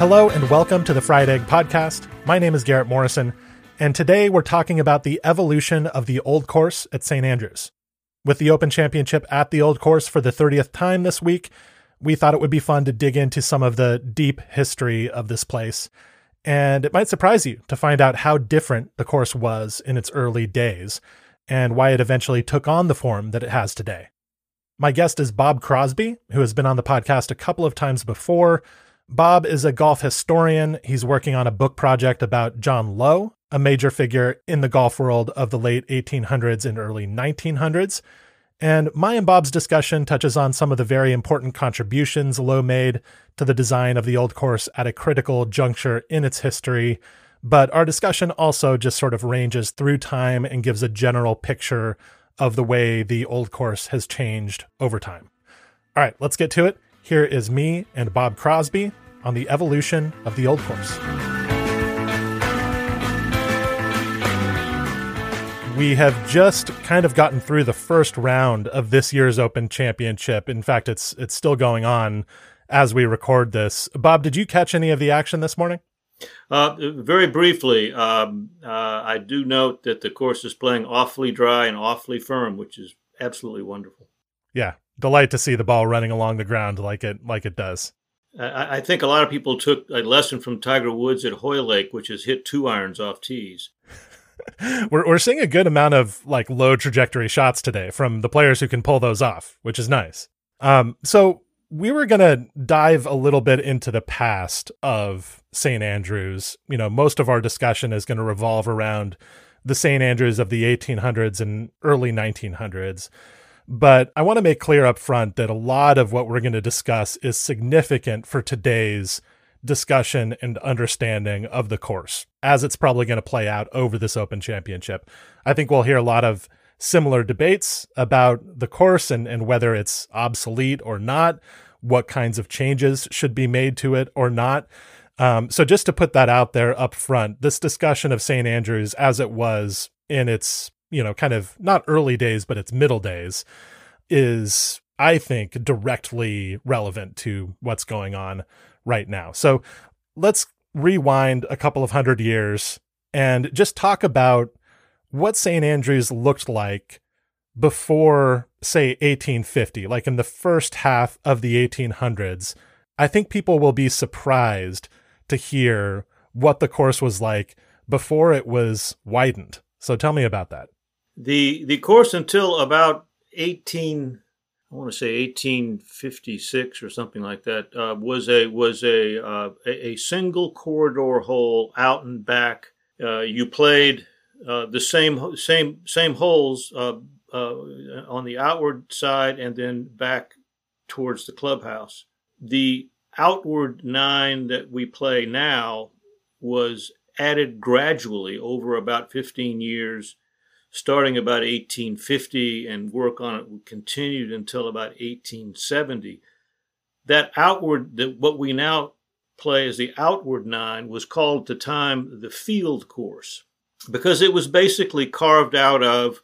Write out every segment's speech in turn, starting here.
Hello and welcome to the Fried Egg Podcast. My name is Garrett Morrison, and today we're talking about the evolution of the Old Course at St. Andrews. With the Open Championship at the Old Course for the 30th time this week, we thought it would be fun to dig into some of the deep history of this place. And it might surprise you to find out how different the course was in its early days and why it eventually took on the form that it has today. My guest is Bob Crosby, who has been on the podcast a couple of times before Bob is a golf historian. He's working on a book project about John Low, a major figure in the golf world of the late 1800s and early 1900s. And my and Bob's discussion touches on some of the very important contributions Low made to the design of the old course at a critical juncture in its history. But our discussion also just sort of ranges through time and gives a general picture of the way the old course has changed over time. All right, let's get to it. Here is me and Bob Crosby on the evolution of the old course. We have just kind of gotten through the first round of this year's Open Championship. In fact, it's it's still going on as we record this. Bob, did you catch any of the action this morning? Uh, very briefly, um, uh, I do note that the course is playing awfully dry and awfully firm, which is absolutely wonderful. Yeah, delight to see the ball running along the ground like it like it does. I, I think a lot of people took a lesson from Tiger Woods at Hoylake, which has hit two irons off tees. we're we're seeing a good amount of like low trajectory shots today from the players who can pull those off, which is nice. Um, so we were gonna dive a little bit into the past of St. Andrews. You know, most of our discussion is going to revolve around the St. Andrews of the 1800s and early 1900s. But I want to make clear up front that a lot of what we're going to discuss is significant for today's discussion and understanding of the course as it's probably going to play out over this Open Championship. I think we'll hear a lot of similar debates about the course and, and whether it's obsolete or not, what kinds of changes should be made to it or not. Um, so, just to put that out there up front, this discussion of St. Andrews as it was in its you know, kind of not early days, but its middle days is, I think, directly relevant to what's going on right now. So let's rewind a couple of hundred years and just talk about what St. Andrews looked like before, say, 1850, like in the first half of the 1800s. I think people will be surprised to hear what the course was like before it was widened. So tell me about that the the course until about 18 I want to say 1856 or something like that uh, was a was a, uh, a single corridor hole out and back. Uh, you played uh, the same same same holes uh, uh, on the outward side and then back towards the clubhouse. The outward nine that we play now was added gradually over about 15 years starting about 1850 and work on it continued until about 1870. That outward, that what we now play as the outward nine, was called at the time the field course because it was basically carved out of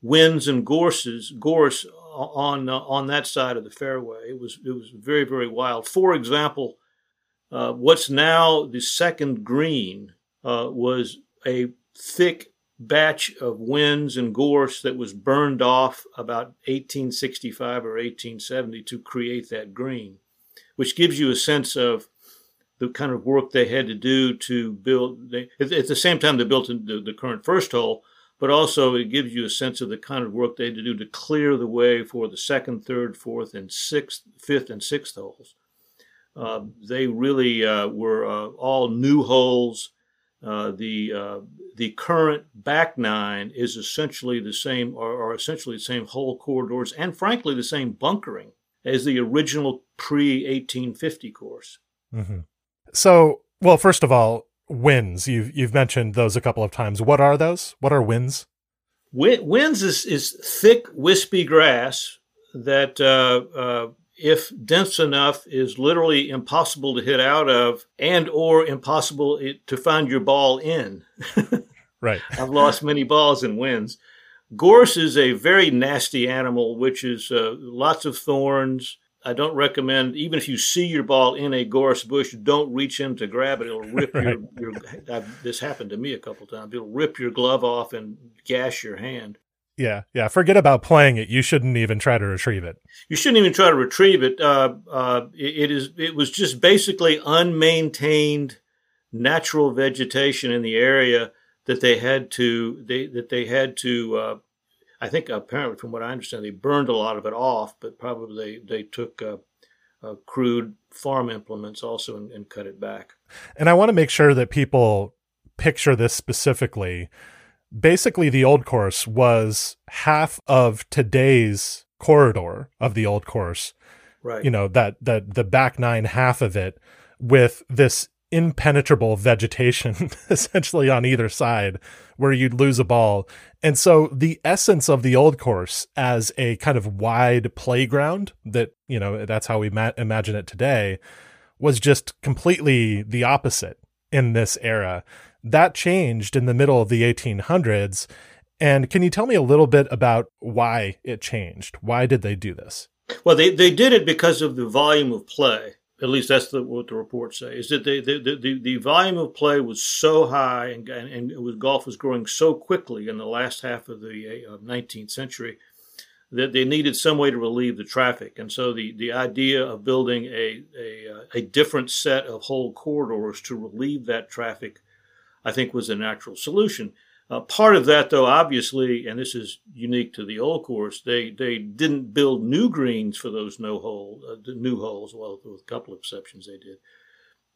whins and gorses, gorse on uh, on that side of the fairway. It was it was very very wild. For example, uh, what's now the second green uh, was a thick batch of whins and gorse that was burned off about 1865 or 1870 to create that green, which gives you a sense of the kind of work they had to do to build. They, at, the same time, they built the, the current first hole, but also it gives you a sense of the kind of work they had to do to clear the way for the second, third, fourth, and sixth, fifth, and sixth holes. Uh, they really uh, were uh, all new holes uh, the uh, the current back nine is essentially the same, or, or, essentially the same hole corridors, and frankly the same bunkering as the original pre 1850 course. Mm-hmm. So, well, first of all, whins. You've you've mentioned those a couple of times. What are those? What are whins? Whins is is thick, wispy grass that uh, uh, if dense enough is literally impossible to hit out of and or impossible to find your ball in. Right. I've lost many balls in whins gorse is a very nasty animal which is uh, lots of thorns. I don't recommend even if you see your ball in a gorse bush don't reach in to grab it. It'll rip right. your, your this happened to me a couple times. It'll rip your glove off and gash your hand yeah, yeah. Forget about playing it. You shouldn't even try to retrieve it. You shouldn't even try to retrieve it. Uh, uh, it, it is. It was just basically unmaintained natural vegetation in the area that they had to. They that they had to. Uh, I think apparently, from what I understand, they burned a lot of it off, but probably they, they took uh, uh, crude farm implements also and, and cut it back. And I want to make sure that people picture this specifically basically the old course was half of today's corridor of the old course. Right. You know, that that the back nine half of it with this impenetrable vegetation essentially on either side where you'd lose a ball. And so the essence of the old course as a kind of wide playground that, you know, that's how we ma- imagine it today was just completely the opposite in this era that changed in the middle of the 1800s. And can you tell me a little bit about why it changed? Why did they do this? Well, they, they did it because of the volume of play. At least that's the, what the reports say. Is that they, the, the, the volume of play was so high, and, and, and was, golf was growing so quickly in the last half of the uh, 19th century that they needed some way to relieve the traffic. And so the, the idea of building a, a, uh, a different set of hole corridors to relieve that traffic I think was a natural solution. Uh, part of that, though, obviously, and this is unique to the old course, they they didn't build new greens for those no hole, uh, new holes. Well, with a couple of exceptions, they did.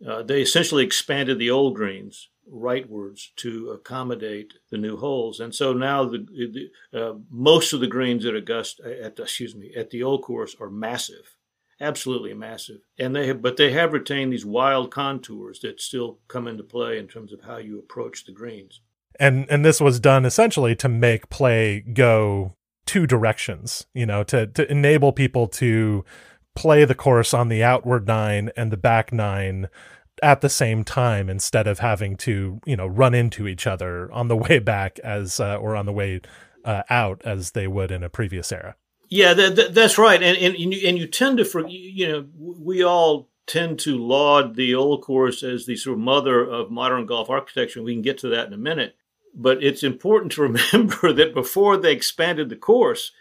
Uh, they essentially expanded the old greens rightwards to accommodate the new holes, and so now the, the uh, most of the greens at Augusta, at excuse me, at the old course are massive absolutely massive. And they have, but they have retained these wild contours that still come into play in terms of how you approach the greens. And and this was done essentially to make play go two directions, you know, to to enable people to play the course on the outward nine and the back nine at the same time instead of having to, you know, run into each other on the way back as uh, or on the way uh, out as they would in a previous era. Yeah, that, that, that's right, and, and and you, and you tend to for you know we all tend to laud the old course as the sort of mother of modern golf architecture. We can get to that in a minute, but it's important to remember that before they expanded the course,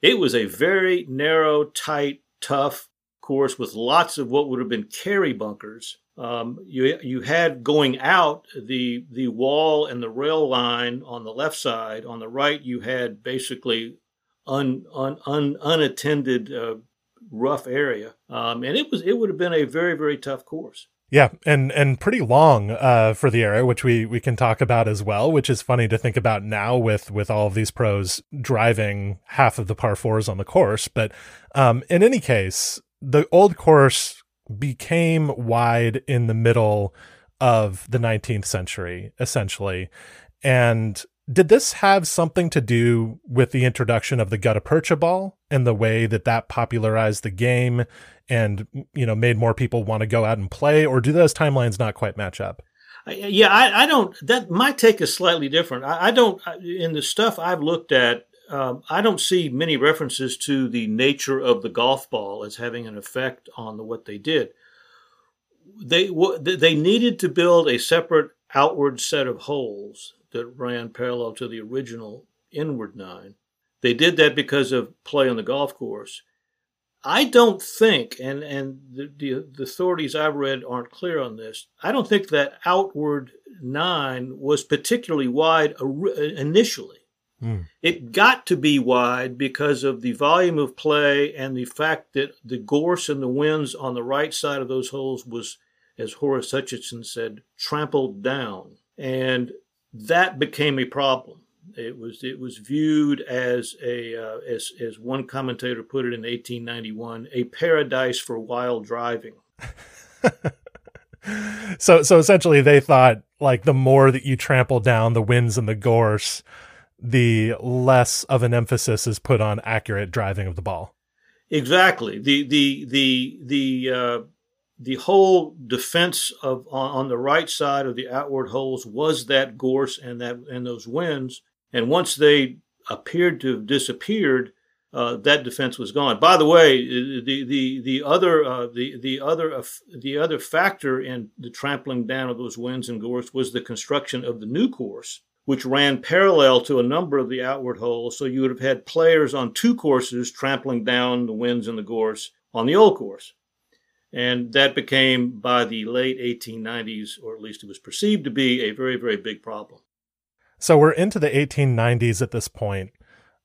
it was a very narrow, tight, tough course with lots of what would have been carry bunkers. Um, you you had going out the the wall and the rail line on the left side. On the right, you had basically un, un, un unattended uh, rough area, um, and it was it would have been a very very tough course. Yeah, and and pretty long uh, for the era, which we we can talk about as well. Which is funny to think about now with with all of these pros driving half of the par fours on the course. But um, in any case, the old course became wide in the middle of the 19th century, essentially, and did this have something to do with the introduction of the gutta percha ball and the way that that popularized the game and you know made more people want to go out and play or do those timelines not quite match up? Yeah i, I don't that my take is slightly different. I, I don't in the stuff i've looked at um, i don't see many references to the nature of the golf ball as having an effect on the, what they did. They they needed to build a separate outward set of holes that ran parallel to the original inward nine. They did that because of play on the golf course. I don't think, and, and the, the, the authorities I've read aren't clear on this, I don't think that outward nine was particularly wide initially. Mm. It got to be wide because of the volume of play and the fact that the gorse and the whins on the right side of those holes was, as Horace Hutchinson said, trampled down. and that became a problem. It was it was viewed as a uh, as as one commentator put it in 1891, a paradise for wild driving. so so essentially they thought like the more that you trample down the whins and the gorse the less of an emphasis is put on accurate driving of the ball exactly the the the the uh, the whole defense of on, on the right side of the outward holes was that gorse and that and those whins and once they appeared to have disappeared uh, that defense was gone. By the way, the the the other uh, the the other uh, the other factor in the trampling down of those whins and gorse was the construction of the new course, which ran parallel to a number of the outward holes. So you would have had players on two courses trampling down the whins and the gorse on the old course. And that became, by the late 1890s, or at least it was perceived to be, a very, very big problem. So we're into the 1890s at this point.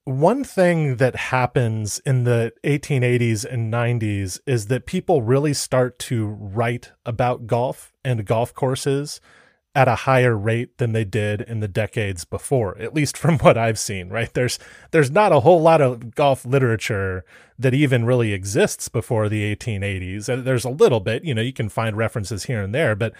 one thing that happens in the 1880s and 90s is that people really start to write about golf and golf courses at a higher rate than they did in the decades before at least from what i've seen right? There's there's not a whole lot of golf literature that even really exists before the 1880s there's a little bit you know you can find references here and there but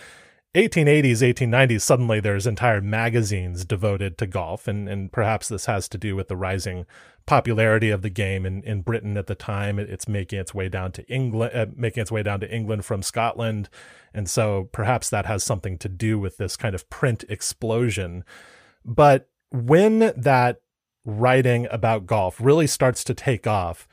1880s 1890s suddenly there's entire magazines devoted to golf and and perhaps this has to do with the rising popularity of the game in, in Britain at the time. It's making its way down to England uh, making its way down to England from Scotland and so perhaps that has something to do with this kind of print explosion. But when that writing about golf really starts to take off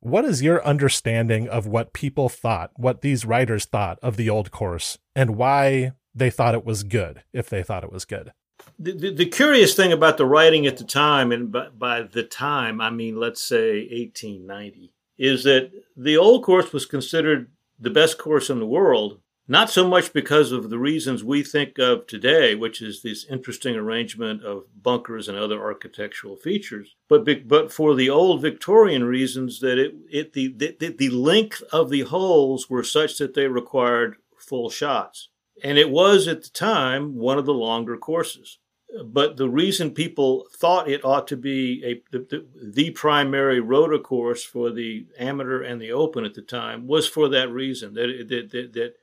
what is your understanding of what people thought, what these writers thought of the old course, and why they thought it was good, if they thought it was good? The, the, the curious thing about the writing at the time, and by, by the time, I mean, let's say 1890, is that the old course was considered the best course in the world not so much because of the reasons we think of today, which is this interesting arrangement of bunkers and other architectural features, but but for the old Victorian reasons that it, it the, the the length of the holes were such that they required full shots, and it was at the time one of the longer courses. But the reason people thought it ought to be a the, the, primary rota course for the amateur and the open at the time was for that reason that that, that, that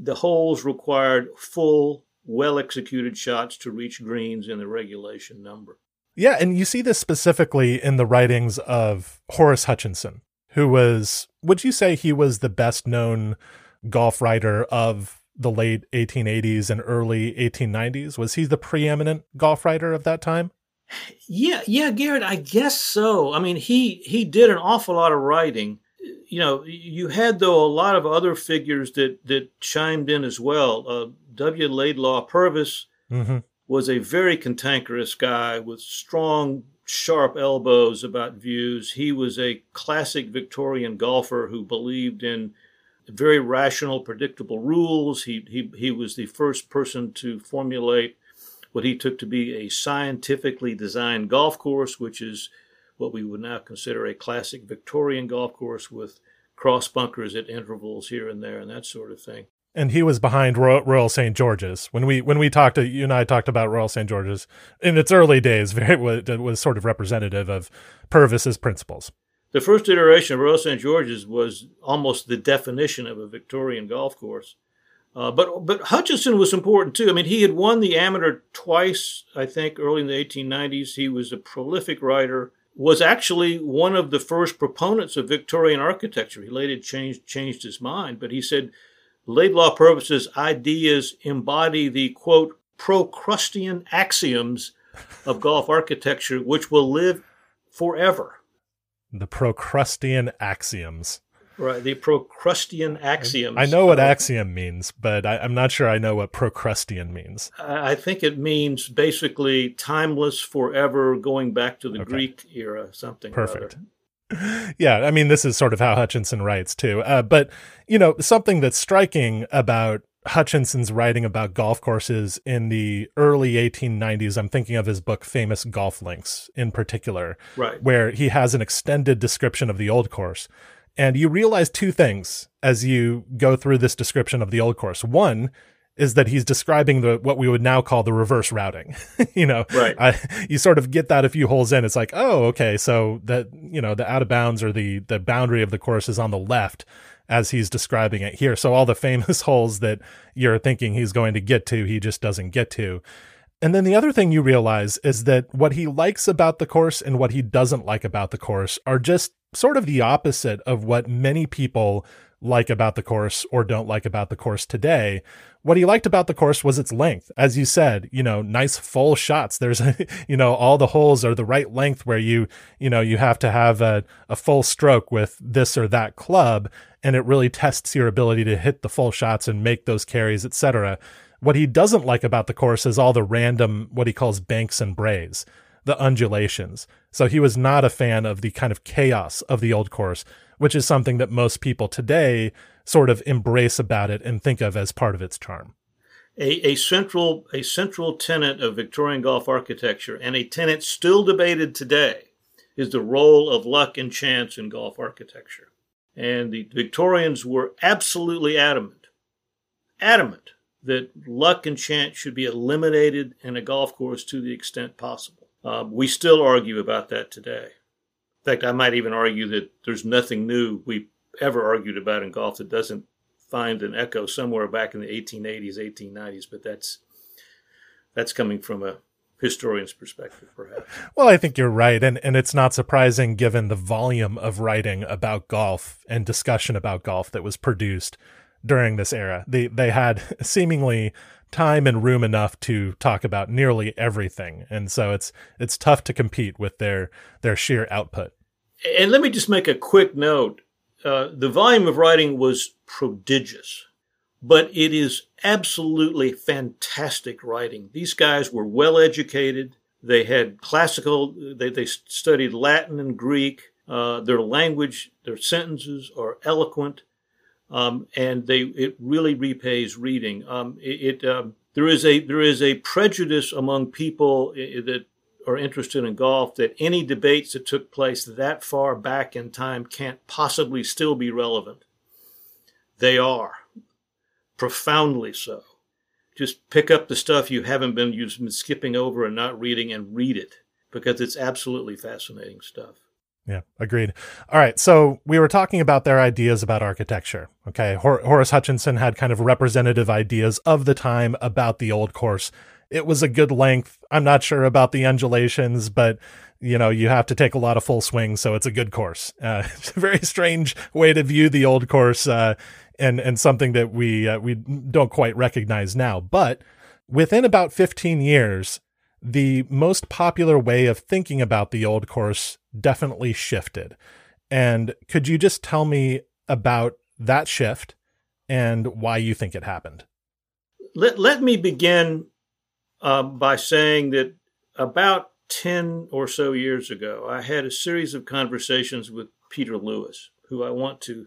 the holes required full, well executed shots to reach greens in the regulation number. Yeah, and you see this specifically in the writings of Horace Hutchinson, who was, would you say he was the best known golf writer of the late 1880s and early 1890s? Was he the preeminent golf writer of that time? Yeah, yeah, Garrett, I guess so. I mean, he he did an awful lot of writing you know, you had though a lot of other figures that that chimed in as well. Uh, W. Laidlaw Purvis mm-hmm. was a very cantankerous guy with strong, sharp elbows about views. He was a classic Victorian golfer who believed in very rational, predictable rules. He he he was the first person to formulate what he took to be a scientifically designed golf course, which is what we would now consider a classic Victorian golf course with cross bunkers at intervals here and there and that sort of thing. And he was behind Royal, Royal St. George's when we when we talked to you and I talked about Royal St. George's in its early days. Very it was sort of representative of Purvis's principles. The first iteration of Royal St. George's was almost the definition of a Victorian golf course. Uh, but but Hutchinson was important too. I mean, he had won the amateur twice, I think, early in the 1890s. He was a prolific writer was actually one of the first proponents of Victorian architecture. He later changed changed his mind, but he said Laidlaw Purvis's ideas embody the quote Procrustean axioms of golf architecture, which will live forever. The Procrustean axioms. Right, the Procrustean axioms. I know what axiom means, but I, am not sure I know what Procrustean means. I think it means basically timeless, forever, going back to the okay. Greek era, something. Perfect. yeah, I mean, this is sort of how Hutchinson writes too. Uh, but, you know, something that's striking about Hutchinson's writing about golf courses in the early 1890s. I'm thinking of his book Famous Golf Links in particular, right. where he has an extended description of the old course. And you realize two things as you go through this description of the old course. One, is that he's describing the what we would now call the reverse routing. you know, right? I, you sort of get that a few holes in. It's like, oh, okay, so that you know the out of bounds or the the boundary of the course is on the left as he's describing it here. So all the famous holes that you're thinking he's going to get to, he just doesn't get to. And then the other thing you realize is that what he likes about the course and what he doesn't like about the course are just sort of the opposite of what many people like about the course or don't like about the course today. What he liked about the course was its length. As you said, you know, nice full shots. There's, a, you know, all the holes are the right length where you, you know, you have to have a, a full stroke with this or that club. And it really tests your ability to hit the full shots and make those carries, etc. What he doesn't like about the course is all the random, what he calls banks and braes, the undulations. So he was not a fan of the kind of chaos of the old course, which is something that most people today sort of embrace about it and think of as part of its charm. A, a central a central tenet of Victorian golf architecture and a tenet still debated today is the role of luck and chance in golf architecture. And the Victorians were absolutely adamant, adamant that luck and chance should be eliminated in a golf course to the extent possible. Uh, we still argue about that today. In fact, I might even argue that there's nothing new we ever argued about in golf that doesn't find an echo somewhere back in the 1880s, 1890s. But that's that's coming from a historian's perspective, perhaps. Well, I think you're right, and and it's not surprising given the volume of writing about golf and discussion about golf that was produced during this era. They they had seemingly time and room enough to talk about nearly everything, and so it's it's tough to compete with their their sheer output. And let me just make a quick note: uh, the volume of writing was prodigious, but it is absolutely fantastic writing. These guys were well educated. They had classical. They they studied Latin and Greek. Uh, their language, their sentences are eloquent um, and they it really repays reading. Um, it, it um, there is a there is a prejudice among people that are interested in golf that any debates that took place that far back in time can't possibly still be relevant. They are profoundly so. Just pick up the stuff you haven't been you've been skipping over and not reading and read it because it's absolutely fascinating stuff. Yeah, agreed. All right. So we were talking about their ideas about architecture. Okay. Hor- Horace Hutchinson had kind of representative ideas of the time about the old course. It was a good length. I'm not sure about the undulations, but you know, you have to take a lot of full swings, so it's a good course. Uh, it's a very strange way to view the old course, uh, and and something that we uh, we don't quite recognize now. But within about 15 years, the most popular way of thinking about the old course definitely shifted. And could you just tell me about that shift and why you think it happened? Let, let me begin uh, by saying that about 10 or so years ago, I had a series of conversations with Peter Lewis, who I want to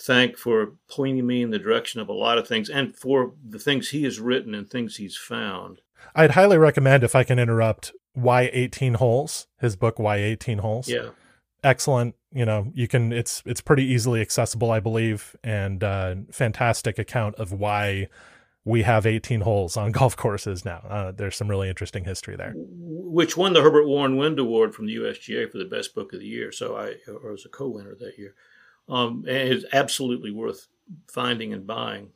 thank for pointing me in the direction of a lot of things and for the things he has written and things he's found. I'd highly recommend, if I can interrupt, Why 18 Holes, his book, Why 18 Holes. Yeah. Excellent. You know, you can, it's, it's pretty easily accessible, I believe, and uh, fantastic account of why we have 18 holes on golf courses now. Uh, there's some really interesting history there. Which won the Herbert Warren Wind Award from the USGA for the best book of the year. So I, or was a co winner that year. Um, and it's absolutely worth finding and buying.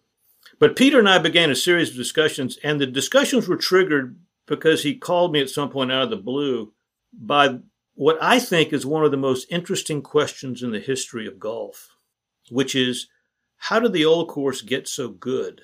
But Peter and I began a series of discussions, and the discussions were triggered because he called me at some point out of the blue by what I think is one of the most interesting questions in the history of golf, which is how did the old course get so good?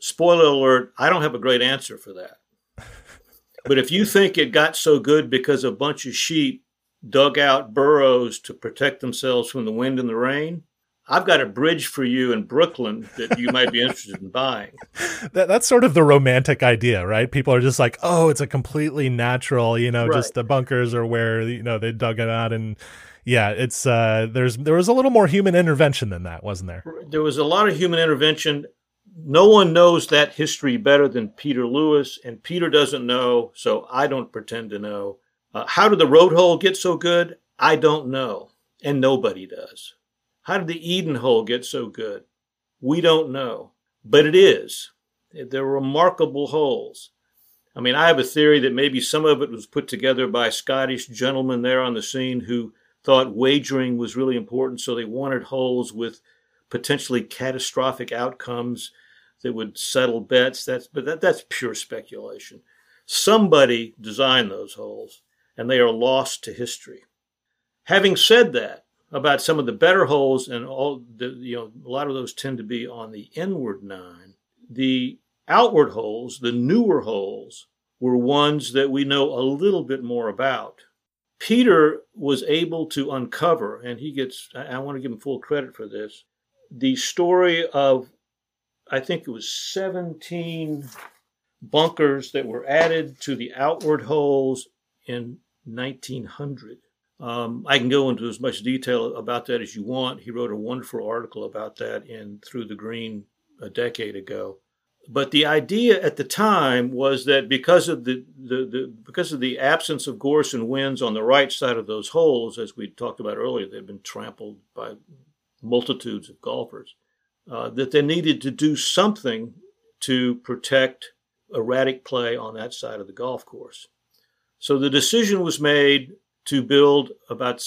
Spoiler alert, I don't have a great answer for that. but if you think it got so good because a bunch of sheep dug out burrows to protect themselves from the wind and the rain, I've got a bridge for you in Brooklyn that you might be interested in buying. That, that's sort of the romantic idea, right? People are just like, oh, it's a completely natural, you know, right. just the bunkers are where, you know, they dug it out. And yeah, it's, uh, there's, there was a little more human intervention than that, wasn't there? There was a lot of human intervention. No one knows that history better than Peter Lewis, and Peter doesn't know, so I don't pretend to know. Uh, how did the road hole get so good? I don't know, and nobody does. How did the Eden hole get so good? We don't know. but it is. They're remarkable holes. I mean, I have a theory that maybe some of it was put together by Scottish gentlemen there on the scene who thought wagering was really important, so they wanted holes with potentially catastrophic outcomes that would settle bets. That's but that, that's pure speculation. Somebody designed those holes, and they are lost to history. Having said that, about some of the better holes, and all the you know a lot of those tend to be on the inward nine. The outward holes, the newer holes, were ones that we know a little bit more about. Peter was able to uncover, and he gets, I, want to give him full credit for this, the story of, I think it was 17 bunkers that were added to the outward holes in 1900. Um, I can go into as much detail about that as you want. He wrote a wonderful article about that in Through the Green a decade ago. But the idea at the time was that because of the, the, the, because of the absence of gorse and whins on the right side of those holes, as we talked about earlier, they'd been trampled by multitudes of golfers, uh, that they needed to do something to protect erratic play on that side of the golf course. So the decision was made to build about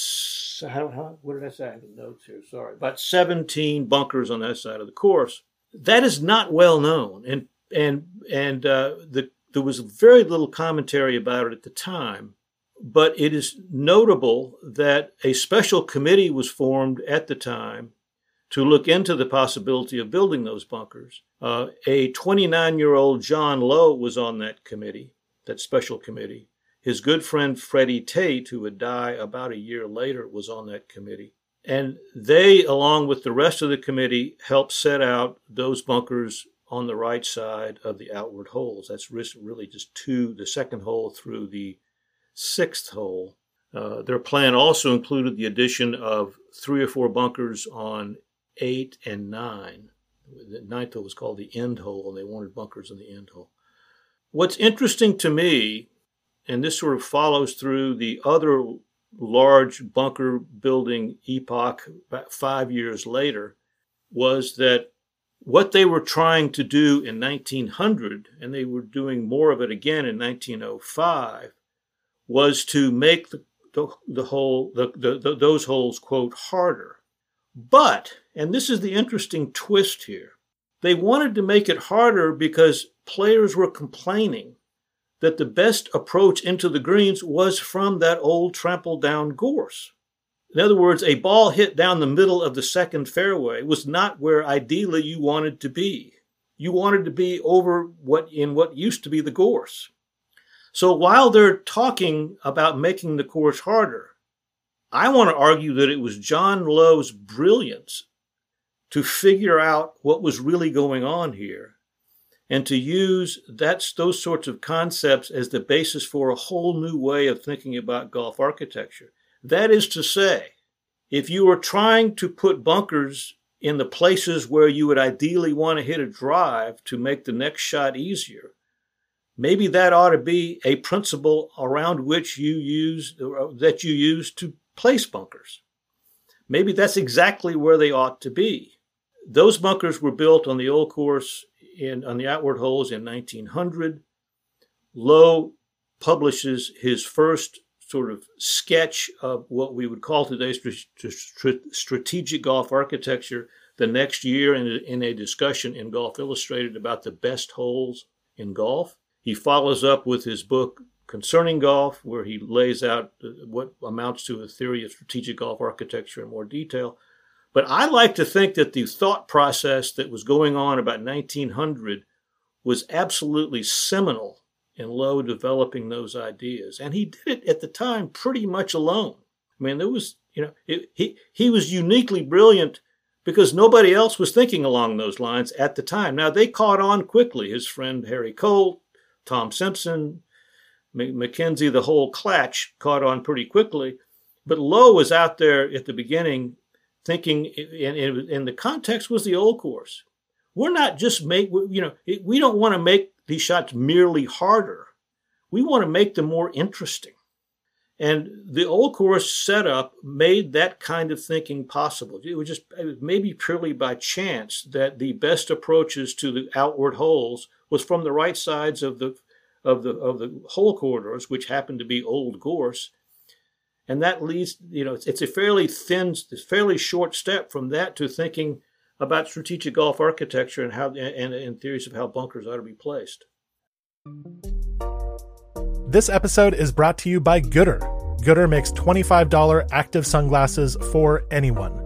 how, how, what did I say? I have notes here. Sorry, about 17 bunkers on that side of the course that is not well known, and and and uh, the, there was very little commentary about it at the time. But it is notable that a special committee was formed at the time to look into the possibility of building those bunkers. Uh, a 29 year old John Low was on that committee, that special committee. His good friend Freddie Tait, who would die about a year later, was on that committee. And they, along with the rest of the committee, helped set out those bunkers on the right side of the outward holes. That's really just two, the second hole through the sixth hole. Uh, their plan also included the addition of three or four bunkers on eight and nine. The ninth hole was called the end hole, and they wanted bunkers in the end hole. What's interesting to me, and this sort of follows through the other large bunker building epoch about five years later was that what they were trying to do in 1900, and they were doing more of it again in 1905, was to make the, the, the the, the, those holes, quote, harder. But, and this is the interesting twist here, they wanted to make it harder because players were complaining that the best approach into the greens was from that old trampled down gorse. In other words, a ball hit down the middle of the second fairway was not where ideally you wanted to be. You wanted to be over what in what used to be the gorse. So while they're talking about making the course harder, I want to argue that it was John Low's brilliance to figure out what was really going on here and to use that's those sorts of concepts as the basis for a whole new way of thinking about golf architecture. That is to say, if you are trying to put bunkers in the places where you would ideally want to hit a drive to make the next shot easier, maybe that ought to be a principle around which you use uh, that you use to place bunkers. Maybe that's exactly where they ought to be. Those bunkers were built on the old course in, on the outward holes in 1900. Low publishes his first sort of sketch of what we would call today strategic golf architecture the next year in a, in a discussion in Golf Illustrated about the best holes in golf. He follows up with his book concerning golf, where he lays out uh, what amounts to a theory of strategic golf architecture in more detail. But I like to think that the thought process that was going on about 1900 was absolutely seminal in Low developing those ideas. And he did it at the time pretty much alone. I mean, there was, you know, it, he, he was uniquely brilliant because nobody else was thinking along those lines at the time. Now, they caught on quickly. His friend Harry Colt, Tom Simpson, MacKenzie, the whole clatch caught on pretty quickly. But Low was out there at the beginning thinking, and, the context was the old course. We're not just make, you know, we don't want to make these shots merely harder. We want to make them more interesting. And the old course setup made that kind of thinking possible. It was just it was maybe purely by chance that the best approaches to the outward holes was from the right sides of the of the of the hole corridors, which happened to be old gorse. And that leads, you know, it's, it's a fairly thin, fairly short step from that to thinking about strategic golf architecture and how and, and theories of how bunkers ought to be placed. This episode is brought to you by Goodr Goodr makes $25 active sunglasses for anyone.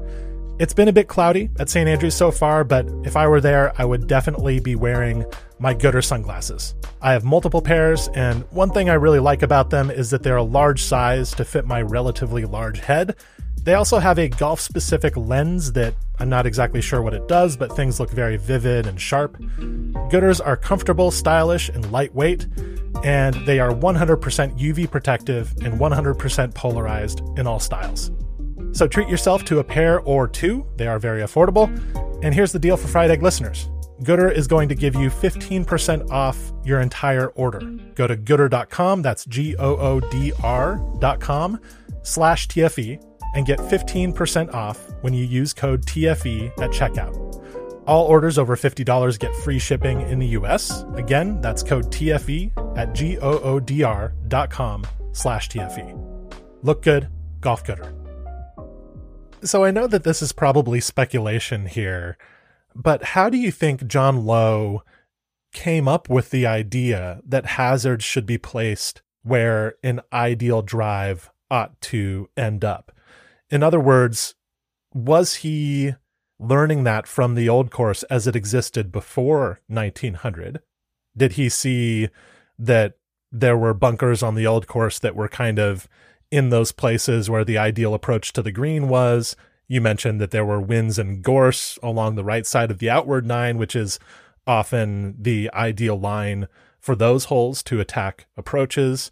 It's been a bit cloudy at St. Andrews so far, but if I were there, I would definitely be wearing my Goodr sunglasses. I have multiple pairs, and one thing I really like about them is that they're a large size to fit my relatively large head. They also have a golf specific lens that I'm not exactly sure what it does, but things look very vivid and sharp. Goodrs are comfortable, stylish, and lightweight, and they are 100% UV protective and 100% polarized in all styles. So treat yourself to a pair or two. They are very affordable. And here's the deal for Fried Egg listeners. Goodr is going to give you 15% off your entire order. Go to goodr.com, that's G O O D R.com slash TFE, and get 15% off when you use code TFE at checkout. All orders over $50 get free shipping in the US. Again, that's code TFE at G O O D R.com slash TFE. Look good, golf gooder. So I know that this is probably speculation here, but how do you think John Low came up with the idea that hazards should be placed where an ideal drive ought to end up? In other words, was he learning that from the old course as it existed before 1900? Did he see that there were bunkers on the old course that were kind of in those places where the ideal approach to the green was. You mentioned that there were whins and gorse along the right side of the outward nine, which is often the ideal line for those holes to attack approaches.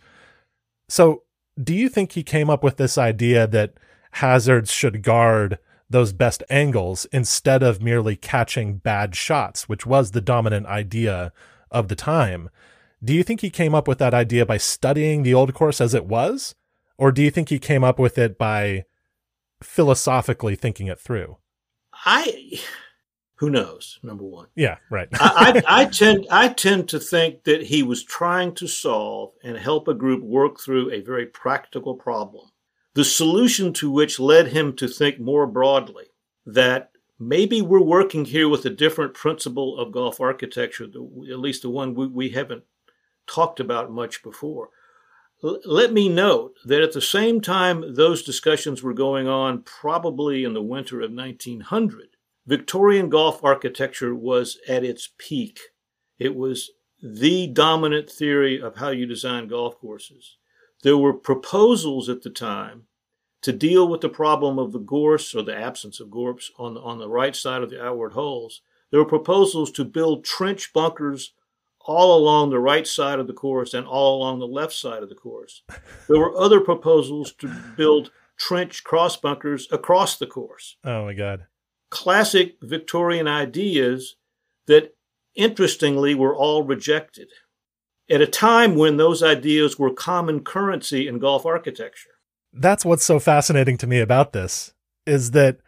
So, do you think he came up with this idea that hazards should guard those best angles instead of merely catching bad shots, which was the dominant idea of the time? Do you think he came up with that idea by studying the old course as it was? Or do you think he came up with it by philosophically thinking it through? I who knows number one. Yeah right. I, I, I, tend i tend to think that he was trying to solve and help a group work through a very practical problem. The solution to which led him to think more broadly that maybe we're working here with a different principle of golf architecture at least the one we, we haven't talked about much before let me note that at the same time those discussions were going on, probably in the winter of 1900, Victorian golf architecture was at its peak. It was the dominant theory of how you design golf courses. There were proposals at the time to deal with the problem of the gorse or the absence of gorse on the, on the right side of the outward holes. There were proposals to build trench bunkers all along the right side of the course and all along the left side of the course. There were other proposals to build trench cross bunkers across the course. Oh my God. Classic Victorian ideas that interestingly were all rejected at a time when those ideas were common currency in golf architecture. That's what's so fascinating to me about this is that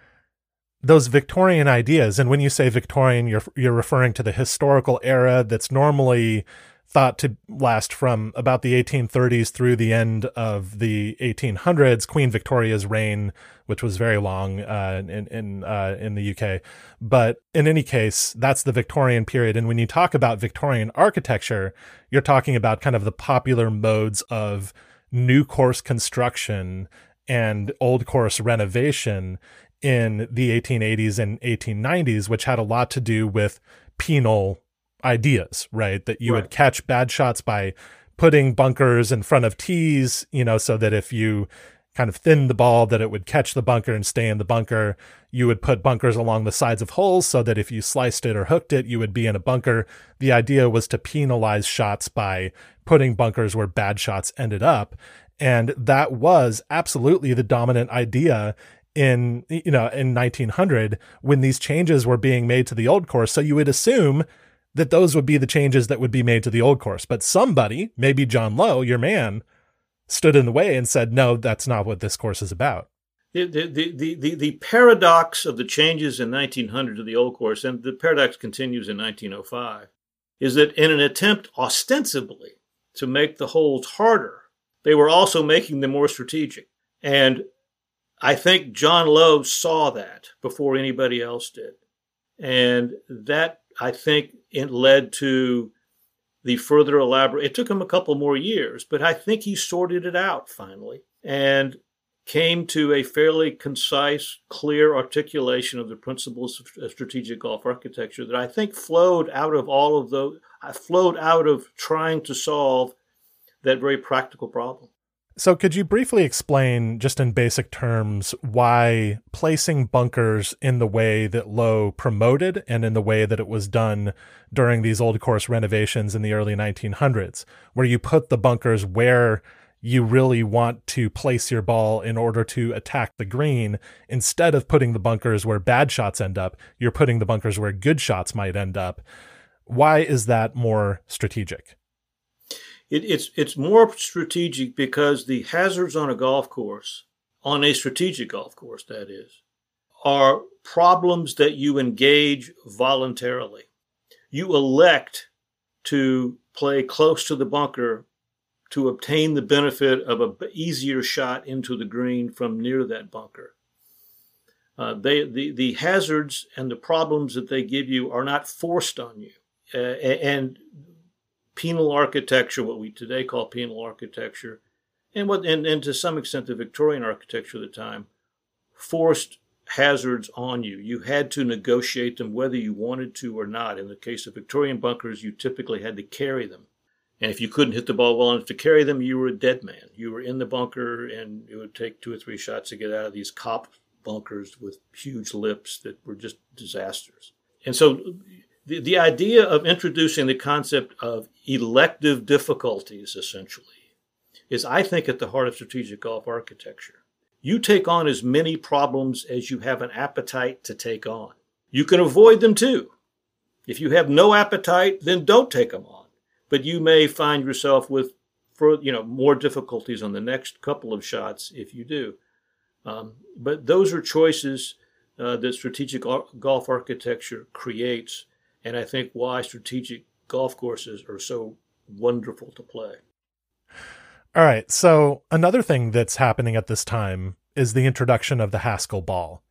those Victorian ideas, and when you say Victorian, you're you're referring to the historical era that's normally thought to last from about the 1830s through the end of the 1800s. Queen Victoria's reign, which was very long uh, in in uh, in the UK, but in any case, that's the Victorian period. And when you talk about Victorian architecture, you're talking about kind of the popular modes of new course construction and old course renovation in the 1880s and 1890s, which had a lot to do with penal ideas, right? That you right. would catch bad shots by putting bunkers in front of tees, you know, so that if you kind of thinned the ball that it would catch the bunker and stay in the bunker. You would put bunkers along the sides of holes so that if you sliced it or hooked it, you would be in a bunker. The idea was to penalize shots by putting bunkers where bad shots ended up. And that was absolutely the dominant idea in you know in 1900 when these changes were being made to the old course so you would assume that those would be the changes that would be made to the old course but somebody maybe John Low your man stood in the way and said, no, that's not what this course is about. The, the, the, the, the paradox of the changes in 1900 to the old course, and the paradox continues in 1905, is that in an attempt ostensibly to make the holes harder, they were also making them more strategic. And I think John Low saw that before anybody else did. And that, I think, it led to the further elaborate. It took him a couple more years, but I think he sorted it out finally and came to a fairly concise, clear articulation of the principles of strategic golf architecture that I think flowed out of all of those, uh, flowed out of trying to solve that very practical problem. So, could you briefly explain, just in basic terms, why placing bunkers in the way that Low promoted and in the way that it was done during these old course renovations in the early 1900s, where you put the bunkers where you really want to place your ball in order to attack the green, instead of putting the bunkers where bad shots end up, you're putting the bunkers where good shots might end up. Why is that more strategic? It, it's it's more strategic because the hazards on a golf course, on a strategic golf course, that is, are problems that you engage voluntarily. You elect to play close to the bunker to obtain the benefit of an easier shot into the green from near that bunker. Uh, they, the, the hazards and the problems that they give you are not forced on you. Uh, and penal architecture, what we today call penal architecture, and what and, and to some extent the Victorian architecture of the time, forced hazards on you. You had to negotiate them whether you wanted to or not. In the case of Victorian bunkers, you typically had to carry them. And if you couldn't hit the ball well enough to carry them, you were a dead man. You were in the bunker, and it would take two or three shots to get out of these cop bunkers with huge lips that were just disasters. And so the, the idea of introducing the concept of elective difficulties, essentially, is, I think, at the heart of strategic golf architecture. You take on as many problems as you have an appetite to take on. You can avoid them too. If you have no appetite, then don't take them on. But you may find yourself with, for, you know, more difficulties on the next couple of shots if you do. Um, but those are choices uh, that strategic golf architecture creates and I think why strategic golf courses are so wonderful to play. All right. So, another thing that's happening at this time is the introduction of the Haskell ball.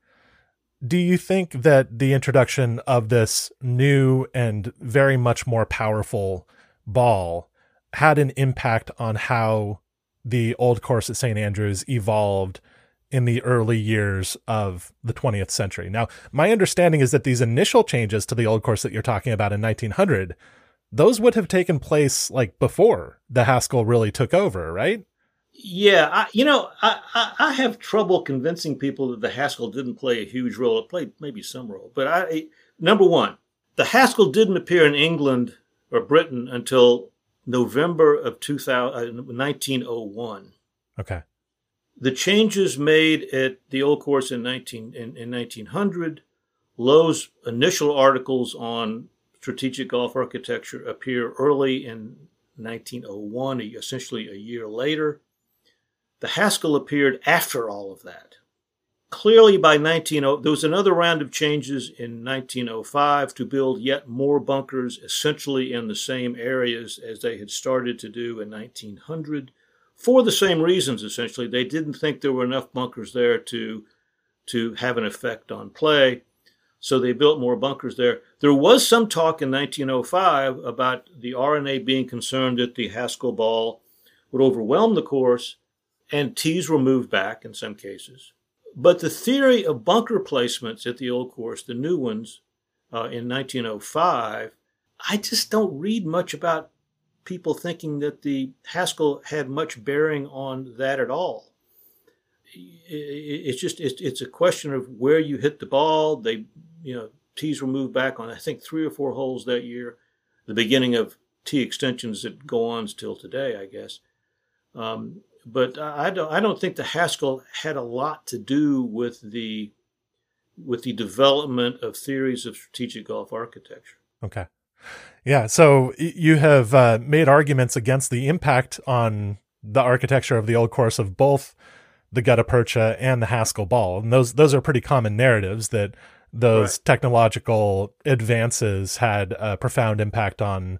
Do you think that the introduction of this new and very much more powerful ball had an impact on how the old course at St. Andrews evolved in the early years of the 20th century. Now, my understanding is that these initial changes to the old course that you're talking about in 1900, those would have taken place like before the Haskell really took over, right? Yeah, I, you know, I, I, I, have trouble convincing people that the Haskell didn't play a huge role. It played maybe some role, but I, number one, the Haskell didn't appear in England or Britain until November of 2000, uh, 1901. Okay. The changes made at the old course in, 19, in, in 1900, Low's initial articles on strategic golf architecture appear early in 1901, essentially a year later. The Haskell appeared after all of that. Clearly, by 1900, there was another round of changes in 1905 to build yet more bunkers, essentially in the same areas as they had started to do in 1900 for the same reasons, essentially. They didn't think there were enough bunkers there to, to have an effect on play, so they built more bunkers there. There was some talk in 1905 about the R&A being concerned that the Haskell ball would overwhelm the course, and tees were moved back in some cases. But the theory of bunker placements at the old course, the new ones uh, in 1905, I just don't read much about people thinking that the Haskell had much bearing on that at all. It's just it's, it's a question of where you hit the ball. They you know tees were moved back on I think three or four holes that year, the beginning of tee extensions that go on still today, I guess. Um, but I don't I don't think the Haskell had a lot to do with the with the development of theories of strategic golf architecture. Okay. Yeah. So you have uh, made arguments against the impact on the architecture of the old course of both the gutta percha and the Haskell ball. And those those are pretty common narratives that those right. technological advances had a profound impact on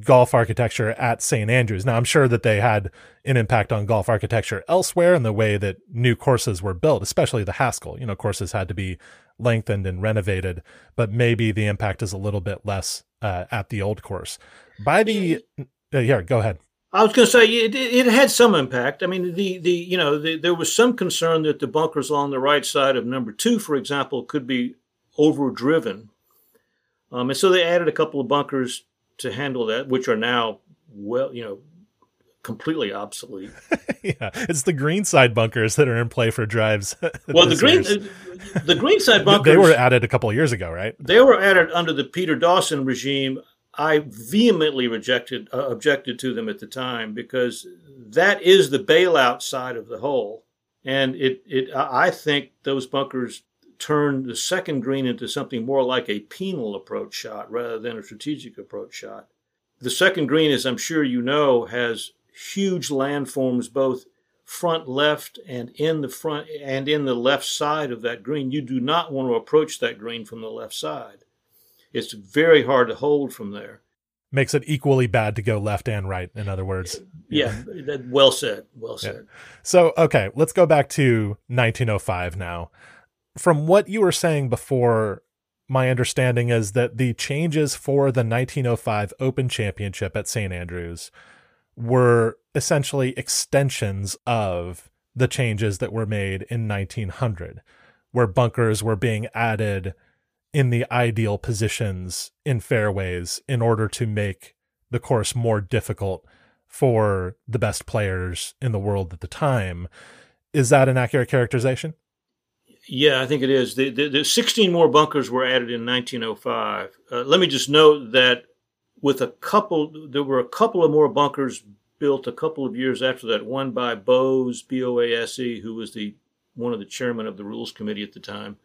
golf architecture at St. Andrews. Now, I'm sure that they had an impact on golf architecture elsewhere in the way that new courses were built, especially the Haskell. You know, courses had to be lengthened and renovated, but maybe the impact is a little bit less uh, at the old course. By the, uh, yeah, go ahead. I was going to say it, it had some impact. I mean, the the you know the, there was some concern that the bunkers along the right side of number two, for example, could be overdriven, um, and so they added a couple of bunkers to handle that, which are now well, you know, completely obsolete. yeah, it's the greenside bunkers that are in play for drives. well, the green uh, the greenside bunkers they were added a couple of years ago, right? They were added under the Peter Dawson regime I vehemently rejected uh, objected to them at the time because that is the bailout side of the hole, and it it I think those bunkers turn the second green into something more like a penal approach shot rather than a strategic approach shot. The second green, as I'm sure you know, has huge landforms both front left and in the front and in the left side of that green. You do not want to approach that green from the left side. It's very hard to hold from there. Makes it equally bad to go left and right, in other words. Yeah, yeah well said. Well said. Yeah. So, okay, let's go back to 1905 now. From what you were saying before, my understanding is that the changes for the 1905 Open Championship at St. Andrews were essentially extensions of the changes that were made in 1900, where bunkers were being added in the ideal positions in fairways in order to make the course more difficult for the best players in the world at the time. Is that an accurate characterization? Yeah, I think it is. The, the, the 16 more bunkers were added in 1905. Uh, let me just note that with a couple, there were a couple of more bunkers built a couple of years after that. One by Boase, B O A S E, who was the one of the chairman of the rules committee at the time,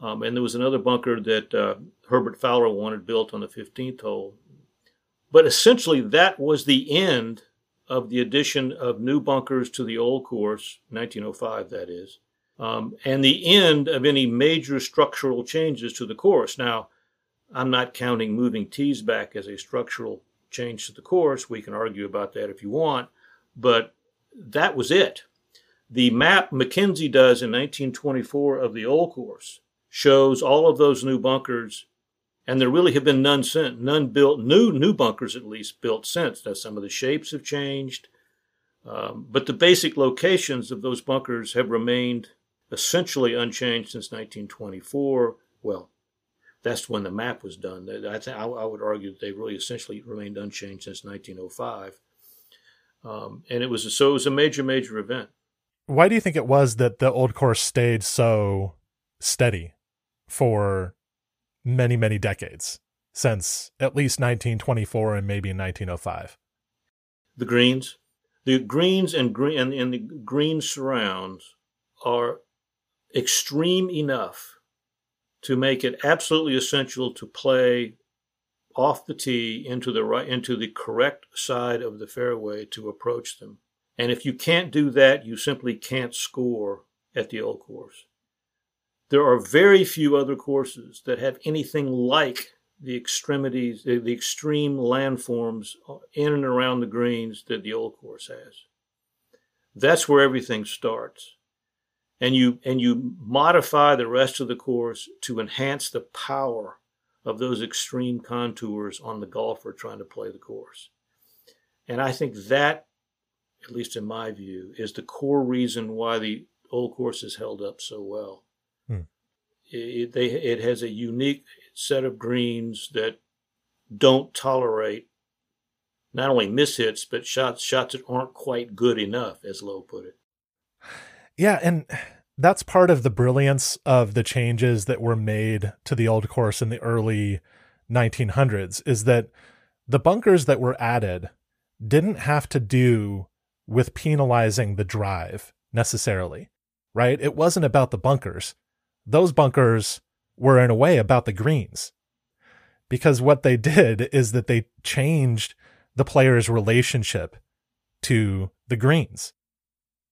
um, and there was another bunker that uh, Herbert Fowler wanted built on the 15th hole. But essentially, that was the end of the addition of new bunkers to the old course, 1905, that is, um, and the end of any major structural changes to the course. Now, I'm not counting moving tees back as a structural change to the course. We can argue about that if you want, but that was it. The map Mackenzie does in 1924 of the old course shows all of those new bunkers, and there really have been none since, none built, new new bunkers at least built since. Now some of the shapes have changed, um, but the basic locations of those bunkers have remained essentially unchanged since 1924. Well, that's when the map was done. I, th- I would argue that they really essentially remained unchanged since 1905. Um, and it was a, so it was a major major event. Why do you think it was that the old course stayed so steady for many, many decades since at least 1924 and maybe 1905. The greens, the greens and green and, and the green surrounds are extreme enough to make it absolutely essential to play off the tee into the right into the correct side of the fairway to approach them. And if you can't do that, you simply can't score at the old course. There are very few other courses that have anything like the extremities, the, the extreme landforms in and around the greens that the old course has. That's where everything starts. And you, and you modify the rest of the course to enhance the power of those extreme contours on the golfer trying to play the course. And I think that, at least in my view, is the core reason why the old course is held up so well. Hmm. It, they, it has a unique set of greens that don't tolerate not only mishits but shots shots that aren't quite good enough, as Low put it. Yeah, and that's part of the brilliance of the changes that were made to the old course in the early 1900s is that the bunkers that were added didn't have to do with penalizing the drive necessarily, right? It wasn't about the bunkers those bunkers were in a way about the greens because what they did is that they changed the player's relationship to the greens.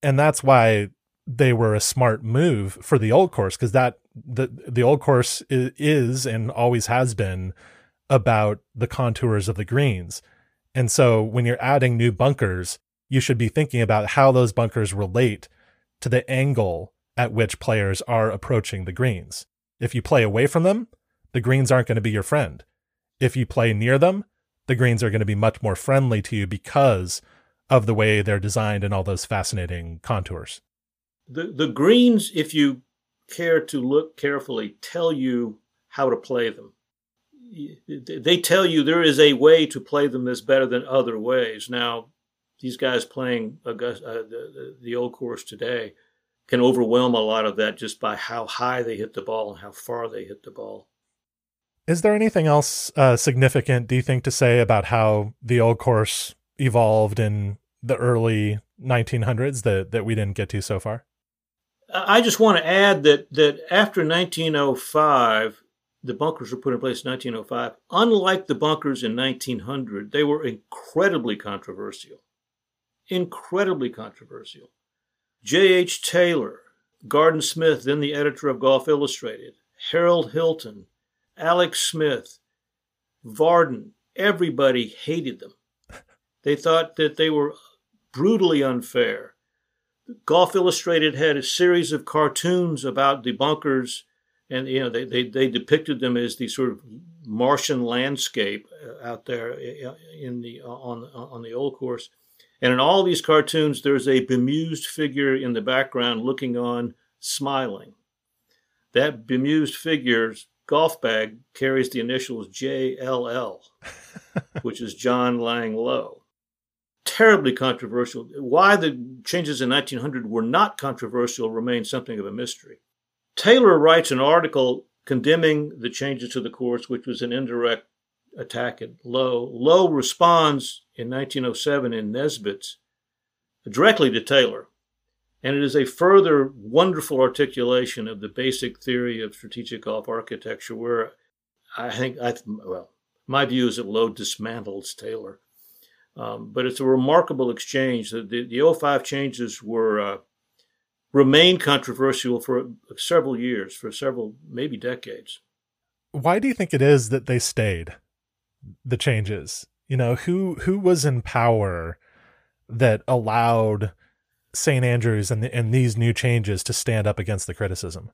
And that's why they were a smart move for the old course because that the the old course is, is and always has been about the contours of the greens. And so when you're adding new bunkers, you should be thinking about how those bunkers relate to the angle at which players are approaching the greens. If you play away from them, the greens aren't going to be your friend. If you play near them, the greens are going to be much more friendly to you because of the way they're designed and all those fascinating contours. The the greens, if you care to look carefully, tell you how to play them. They tell you there is a way to play them that's better than other ways. Now, these guys playing uh, the, the old course today can overwhelm a lot of that just by how high they hit the ball and how far they hit the ball. Is there anything else uh, significant, do you think, to say about how the old course evolved in the early 1900s that, that we didn't get to so far? I just want to add that, that after 1905, the bunkers were put in place in 1905. Unlike the bunkers in 1900, they were incredibly controversial. Incredibly controversial. J.H. Taylor, Garden Smith, then the editor of Golf Illustrated, Harold Hilton, Alex Smith, Vardon, everybody hated them. They thought that they were brutally unfair. Golf Illustrated had a series of cartoons about the bunkers, and you know they, they, they depicted them as the sort of Martian landscape uh, out there uh, in the on on the old course. And in all these cartoons, there's a bemused figure in the background looking on, smiling. That bemused figure's golf bag carries the initials JLL, which is John Lang Low. Terribly controversial. Why the changes in 1900 were not controversial remains something of a mystery. Taylor writes an article condemning the changes to the course, which was an indirect attack at Low. Low responds in 1907 in Nisbet's directly to Taylor and it is a further wonderful articulation of the basic theory of strategic golf architecture, where I think, I, well, my view is that Low dismantles Taylor. Um, but it's a remarkable exchange. The, the, the 05 changes were uh, remained controversial for several years, for several, maybe decades. Why do you think it is that they stayed? The changes, you know, who who was in power that allowed St. Andrews and the, and these new changes to stand up against the criticism?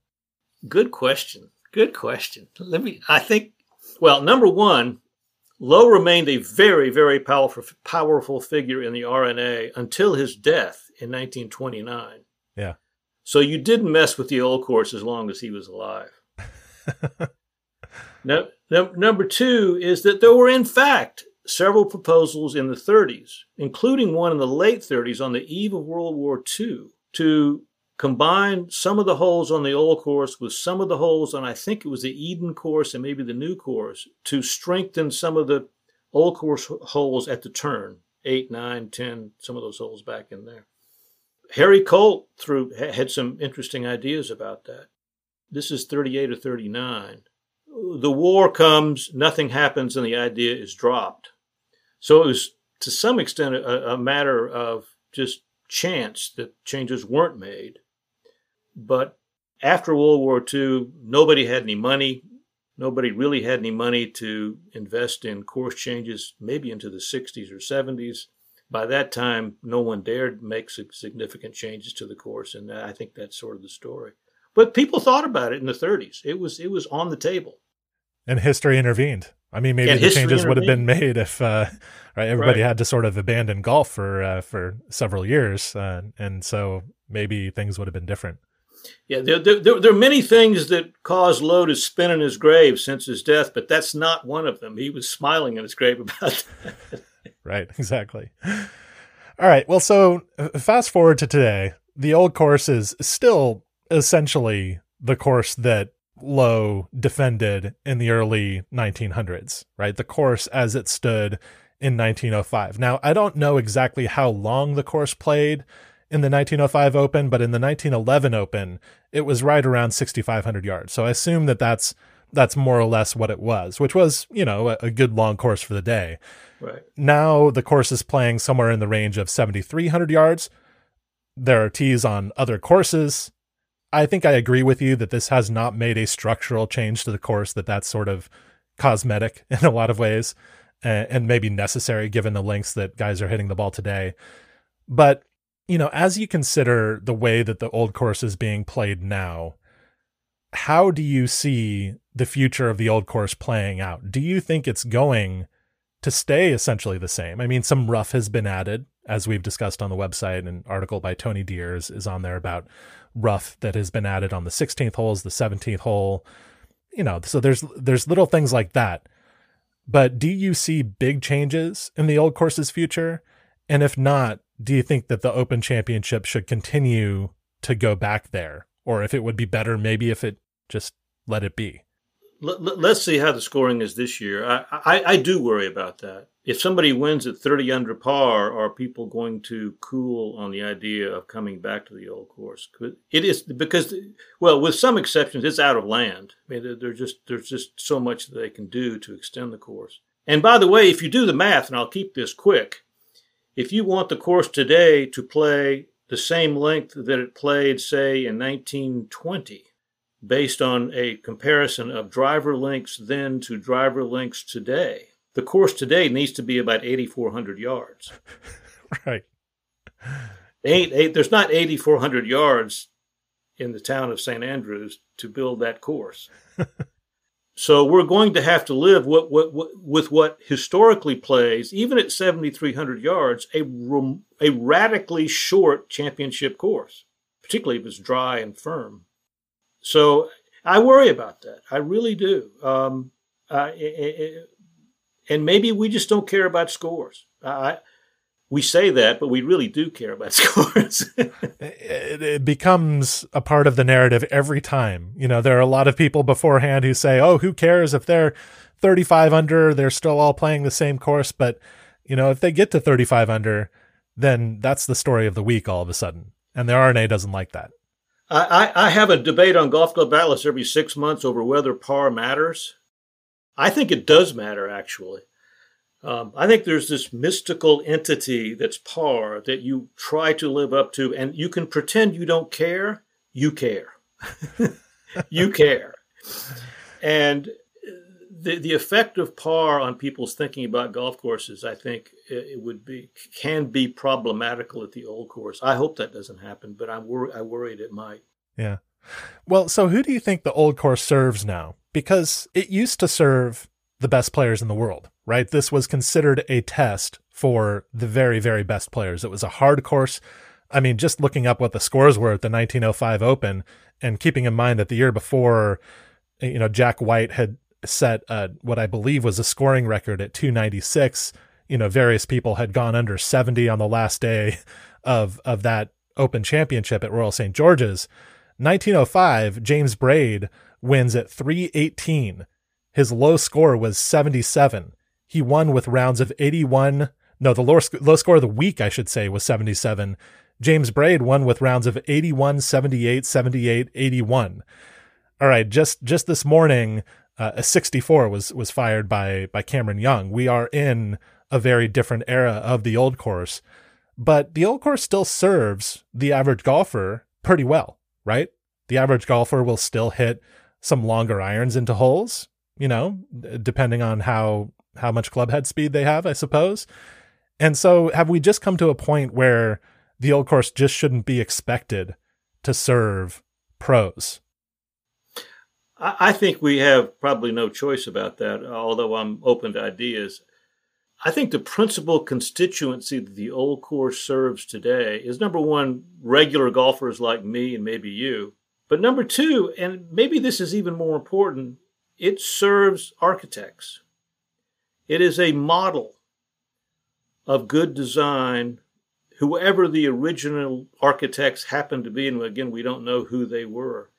Good question. Good question. Let me. I think. Well, number one, Low remained a very, very powerful, powerful figure in the R&A until his death in 1929. Yeah. So you didn't mess with the old course as long as he was alive. now, number two is that there were, in fact, several proposals in the 30s, including one in the late 30s on the eve of World War II, to combine some of the holes on the old course with some of the holes on, I think it was the Eden course and maybe the new course, to strengthen some of the old course holes at the turn, 8, 9, 10, some of those holes back in there. Harry Colt threw, had some interesting ideas about that. This is 38 or 39. The war comes, nothing happens, and the idea is dropped. So it was to some extent a, a matter of just chance that changes weren't made. But after World War II, nobody had any money. Nobody really had any money to invest in course changes, maybe into the 60s or 70s. By that time, no one dared make significant changes to the course, and I think that's sort of the story. But people thought about it in the 30s. It was it was on the table. And history intervened. I mean, maybe the changes would have been made if uh, right everybody right. had to sort of abandon golf for uh, for several years, uh, and so maybe things would have been different. Yeah, there, there, there, are many things that caused Low to spin in his grave since his death, but that's not one of them. He was smiling in his grave about that. right, exactly. All right, well, so uh, fast forward to today. The old course is still essentially the course that Low defended in the early 1900s, right? The course as it stood in 1905. Now, I don't know exactly how long the course played in the 1905 Open, but in the 1911 Open, it was right around 6,500 yards. So I assume that that's that's more or less what it was, which was, you know, a, a good long course for the day. Right. Now the course is playing somewhere in the range of 7,300 yards. There are tees on other courses. I think I agree with you that this has not made a structural change to the course, that that's sort of cosmetic in a lot of ways and, and maybe necessary given the lengths that guys are hitting the ball today. But, you know, as you consider the way that the old course is being played now, how do you see the future of the old course playing out? Do you think it's going to stay essentially the same? I mean, some rough has been added, as we've discussed on the website. An article by Tony Deers is on there about rough that has been added on the 16th holes, the 17th hole. You know, so there's there's little things like that. But do you see big changes in the old course's future? And if not, do you think that the Open Championship should continue to go back there? Or if it would be better, maybe if it just let it be? Let, us see how the scoring is this year. I, I, I do worry about that. If somebody wins at 30 under par, are people going to cool on the idea of coming back to the old course? It is because, well, with some exceptions, it's out of land. I mean, there's just there's just so much that they can do to extend the course. And by the way, if you do the math, and I'll keep this quick, if you want the course today to play the same length that it played, say, in 1920, based on a comparison of driver links then to driver links today. The course today needs to be about 8,400 yards. right. Eight, eight, there's not 8,400 yards in the town of St. Andrews to build that course. so we're going to have to live what, what, what, with what historically plays, even at 7,300 yards, a, a radically short championship course, particularly if it's dry and firm. So I worry about that. I really do. Um, uh, and maybe we just don't care about scores. I, we say that, but we really do care about scores. it, it, becomes a part of the narrative every time. You know, there are a lot of people beforehand who say, "Oh, who cares if they're 35 under? They're still all playing the same course." But you know, if they get to 35 under, then that's the story of the week all of a sudden, and the R&A doesn't like that. I, I have a debate on Golf Club Atlas every six months over whether par matters. I think it does matter, actually. Um, I think there's this mystical entity that's par that you try to live up to, and you can pretend you don't care. You care. you care. And the, the effect of par on people's thinking about golf courses, I think it would be can be problematical at the old course. I hope that doesn't happen, but I'm wor- I worried it might. Yeah. Well, so who do you think the old course serves now? Because it used to serve the best players in the world, right? This was considered a test for the very, very best players. It was a hard course. I mean, just looking up what the scores were at the 1905 Open and keeping in mind that the year before, you know, Jack White had set uh, what I believe was a scoring record at 296. You know, various people had gone under 70 on the last day of of that Open Championship at Royal St George's. 1905, James Braid wins at 318. His low score was 77. He won with rounds of 81. No, the low, low score of the week, I should say, was 77. James Braid won with rounds of 81, 78, 78, 81. All right, just just this morning, uh, a 64 was was fired by by Cameron Young. We are in a very different era of the old course, but the old course still serves the average golfer pretty well, right? The average golfer will still hit some longer irons into holes, you know, depending on how how much club head speed they have, I suppose. And so have we just come to a point where the old course just shouldn't be expected to serve pros? I think we have probably no choice about that, although I'm open to ideas. I think the principal constituency that the old course serves today is number one, regular golfers like me and maybe you. But number two, and maybe this is even more important, it serves architects. It is a model of good design, whoever the original architects happened to be, and again, we don't know who they were.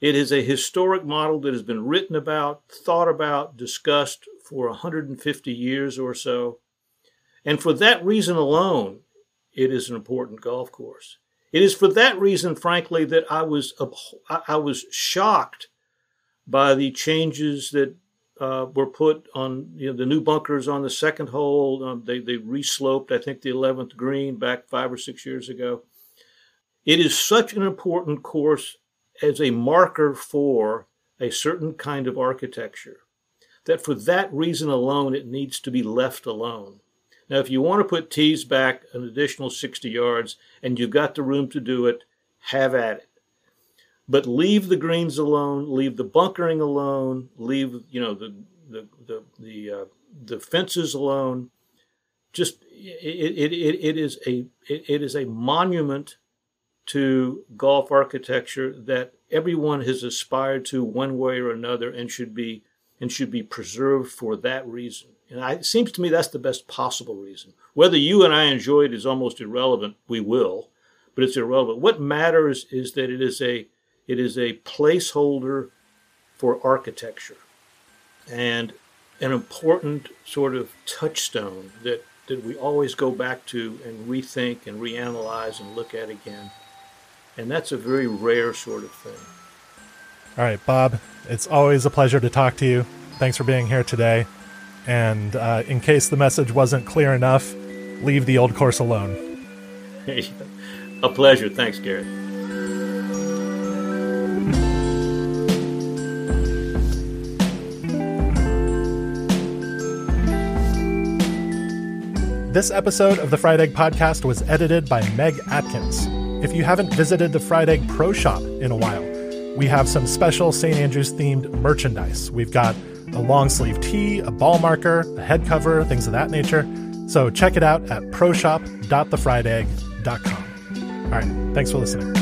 It is a historic model that has been written about, thought about, discussed for 150 years or so. And for that reason alone, it is an important golf course. It is for that reason, frankly, that I was I was shocked by the changes that uh, were put on you know the new bunkers on the second hole. Um, they they resloped, I think, the eleventh green back five or six years ago. It is such an important course as a marker for a certain kind of architecture that for that reason alone it needs to be left alone. Now, if you want to put tees back an additional 60 yards and you've got the room to do it, have at it. But leave the greens alone, leave the bunkering alone, leave you know the the the the, uh, the fences alone. Just it, it, it, is a it, it is a monument to golf architecture that everyone has aspired to one way or another and should be and should be preserved for that reason. And I, it seems to me that's the best possible reason. Whether you and I enjoy it is almost irrelevant. We will, but it's irrelevant. What matters is that it is a it is a placeholder for architecture and an important sort of touchstone that, that we always go back to and rethink and reanalyze and look at again. And that's a very rare sort of thing. All right, Bob, it's always a pleasure to talk to you. Thanks for being here today. And uh, in case the message wasn't clear enough, leave the old course alone. a pleasure. Thanks, Gary. This episode of the Fried Egg Podcast was edited by Meg Atkins. If you haven't visited the Fried Egg Pro Shop in a while, we have some special St. Andrews themed merchandise. We've got a long sleeve tee, a ball marker, a head cover, things of that nature. So check it out at proshop.thefriedegg.com. All right, thanks for listening.